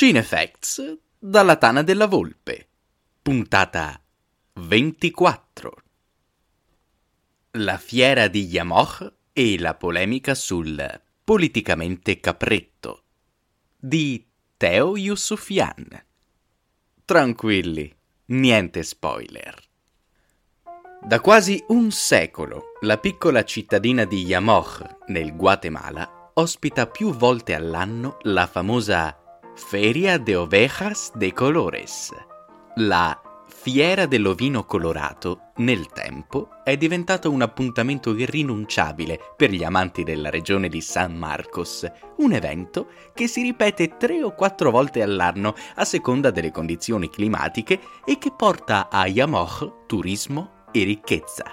Cinefacts dalla Tana della Volpe, puntata 24. La fiera di Yamoch e la polemica sul politicamente capretto di Teo Yusufian. Tranquilli, niente spoiler. Da quasi un secolo la piccola cittadina di Yamoch, nel Guatemala, ospita più volte all'anno la famosa Feria de Ovejas de Colores. La Fiera dell'Ovino Colorato, nel tempo, è diventato un appuntamento irrinunciabile per gli amanti della regione di San Marcos, un evento che si ripete tre o quattro volte all'anno a seconda delle condizioni climatiche e che porta a Yamoch turismo e ricchezza.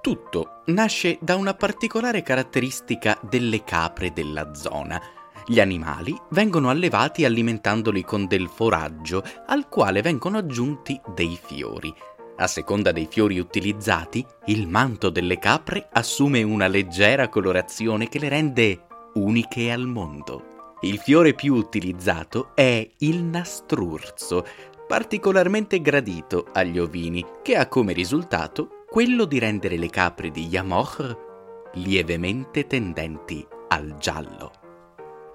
Tutto nasce da una particolare caratteristica delle capre della zona, gli animali vengono allevati alimentandoli con del foraggio al quale vengono aggiunti dei fiori. A seconda dei fiori utilizzati, il manto delle capre assume una leggera colorazione che le rende uniche al mondo. Il fiore più utilizzato è il nastrurzo, particolarmente gradito agli ovini, che ha come risultato quello di rendere le capre di Yamoch lievemente tendenti al giallo.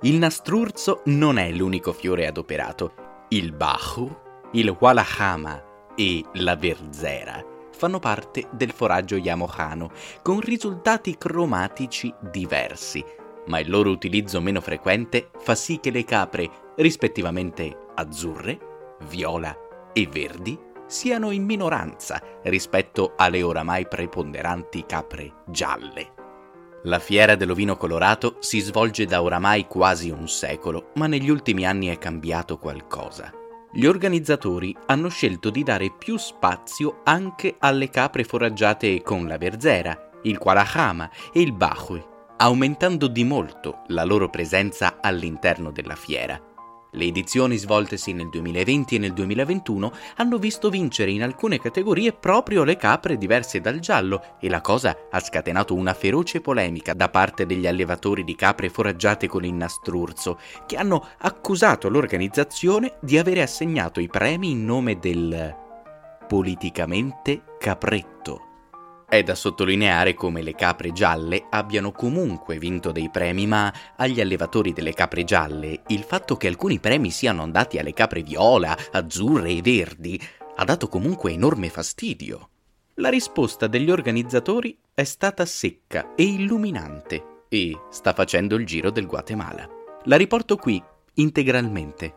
Il nastrurzo non è l'unico fiore adoperato. Il bahu, il walahama e la verzera fanno parte del foraggio yamohano, con risultati cromatici diversi, ma il loro utilizzo meno frequente fa sì che le capre, rispettivamente azzurre, viola e verdi, siano in minoranza rispetto alle oramai preponderanti capre gialle. La fiera dell'ovino colorato si svolge da oramai quasi un secolo, ma negli ultimi anni è cambiato qualcosa. Gli organizzatori hanno scelto di dare più spazio anche alle capre foraggiate con la verzera, il qualahama e il bahui, aumentando di molto la loro presenza all'interno della fiera. Le edizioni svoltesi nel 2020 e nel 2021 hanno visto vincere in alcune categorie proprio le capre diverse dal giallo e la cosa ha scatenato una feroce polemica da parte degli allevatori di capre foraggiate con il nastrurzo, che hanno accusato l'organizzazione di avere assegnato i premi in nome del politicamente capretto. È da sottolineare come le capre gialle abbiano comunque vinto dei premi, ma agli allevatori delle capre gialle il fatto che alcuni premi siano andati alle capre viola, azzurre e verdi ha dato comunque enorme fastidio. La risposta degli organizzatori è stata secca e illuminante e sta facendo il giro del Guatemala. La riporto qui integralmente.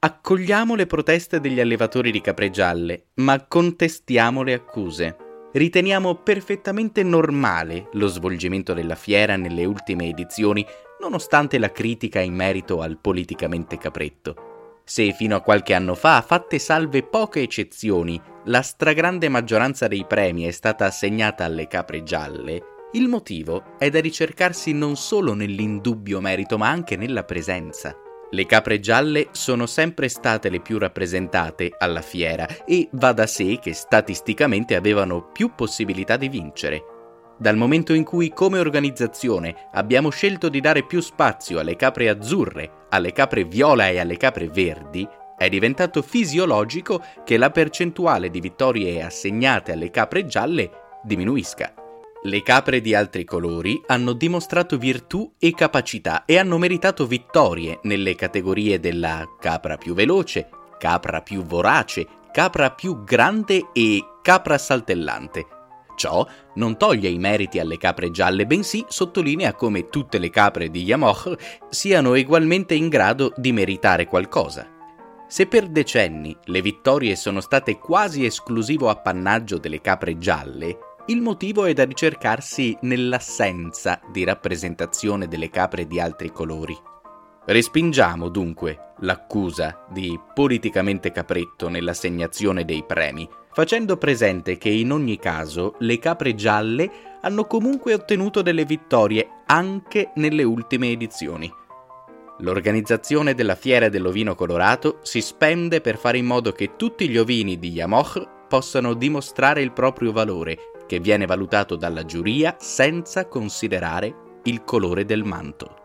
Accogliamo le proteste degli allevatori di capre gialle, ma contestiamo le accuse riteniamo perfettamente normale lo svolgimento della fiera nelle ultime edizioni, nonostante la critica in merito al politicamente capretto. Se fino a qualche anno fa, fatte salve poche eccezioni, la stragrande maggioranza dei premi è stata assegnata alle capre gialle, il motivo è da ricercarsi non solo nell'indubbio merito ma anche nella presenza. Le capre gialle sono sempre state le più rappresentate alla fiera e va da sé che statisticamente avevano più possibilità di vincere. Dal momento in cui come organizzazione abbiamo scelto di dare più spazio alle capre azzurre, alle capre viola e alle capre verdi, è diventato fisiologico che la percentuale di vittorie assegnate alle capre gialle diminuisca. Le capre di altri colori hanno dimostrato virtù e capacità e hanno meritato vittorie nelle categorie della capra più veloce, capra più vorace, capra più grande e capra saltellante. Ciò non toglie i meriti alle capre gialle, bensì sottolinea come tutte le capre di Yamoch siano egualmente in grado di meritare qualcosa. Se per decenni le vittorie sono state quasi esclusivo appannaggio delle capre gialle, il motivo è da ricercarsi nell'assenza di rappresentazione delle capre di altri colori. Respingiamo dunque l'accusa di politicamente capretto nell'assegnazione dei premi, facendo presente che in ogni caso le capre gialle hanno comunque ottenuto delle vittorie anche nelle ultime edizioni. L'organizzazione della Fiera dell'Ovino Colorato si spende per fare in modo che tutti gli ovini di Yamoch possano dimostrare il proprio valore che viene valutato dalla giuria senza considerare il colore del manto.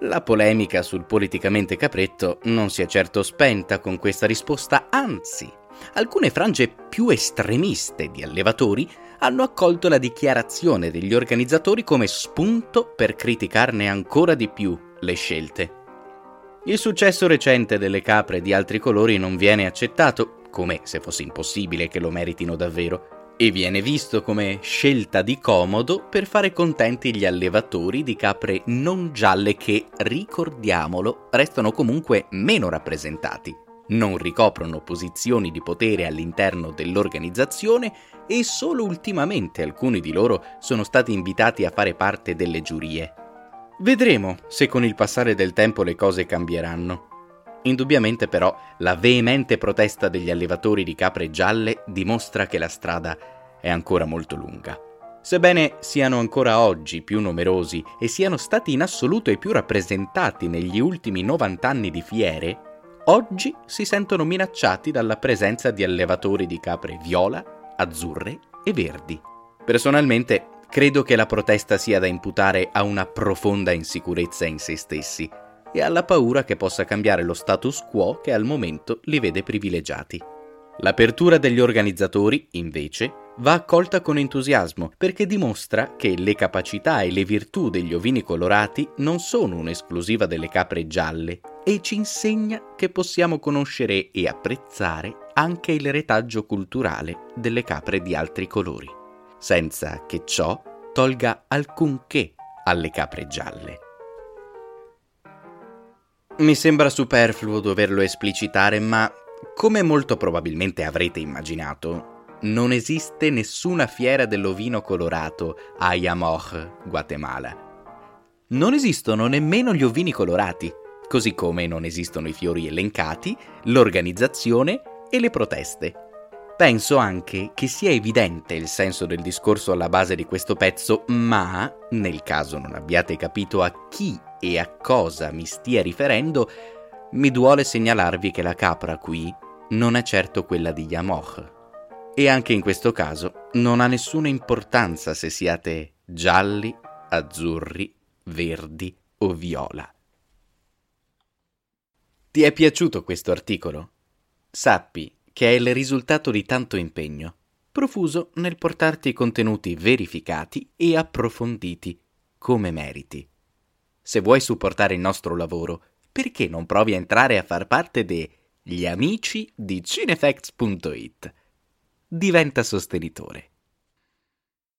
La polemica sul politicamente capretto non si è certo spenta con questa risposta, anzi, alcune frange più estremiste di allevatori hanno accolto la dichiarazione degli organizzatori come spunto per criticarne ancora di più le scelte. Il successo recente delle capre di altri colori non viene accettato, come se fosse impossibile che lo meritino davvero, e viene visto come scelta di comodo per fare contenti gli allevatori di capre non gialle che, ricordiamolo, restano comunque meno rappresentati non ricoprono posizioni di potere all'interno dell'organizzazione e solo ultimamente alcuni di loro sono stati invitati a fare parte delle giurie. Vedremo se con il passare del tempo le cose cambieranno. Indubbiamente però la veemente protesta degli allevatori di capre gialle dimostra che la strada è ancora molto lunga. Sebbene siano ancora oggi più numerosi e siano stati in assoluto i più rappresentati negli ultimi 90 anni di fiere, oggi si sentono minacciati dalla presenza di allevatori di capre viola, azzurre e verdi. Personalmente credo che la protesta sia da imputare a una profonda insicurezza in se stessi e alla paura che possa cambiare lo status quo che al momento li vede privilegiati. L'apertura degli organizzatori, invece, va accolta con entusiasmo perché dimostra che le capacità e le virtù degli ovini colorati non sono un'esclusiva delle capre gialle e ci insegna che possiamo conoscere e apprezzare anche il retaggio culturale delle capre di altri colori, senza che ciò tolga alcunché alle capre gialle. Mi sembra superfluo doverlo esplicitare, ma come molto probabilmente avrete immaginato, non esiste nessuna fiera dell'ovino colorato a Yamoj, Guatemala. Non esistono nemmeno gli ovini colorati, così come non esistono i fiori elencati, l'organizzazione e le proteste. Penso anche che sia evidente il senso del discorso alla base di questo pezzo, ma, nel caso non abbiate capito a chi e a cosa mi stia riferendo, mi duole segnalarvi che la capra qui non è certo quella di Yamoj. E anche in questo caso non ha nessuna importanza se siate gialli, azzurri, verdi o viola. Ti è piaciuto questo articolo? Sappi che è il risultato di tanto impegno, profuso nel portarti contenuti verificati e approfonditi, come meriti. Se vuoi supportare il nostro lavoro, perché non provi a entrare a far parte degli amici di cinefacts.it? diventa sostenitore.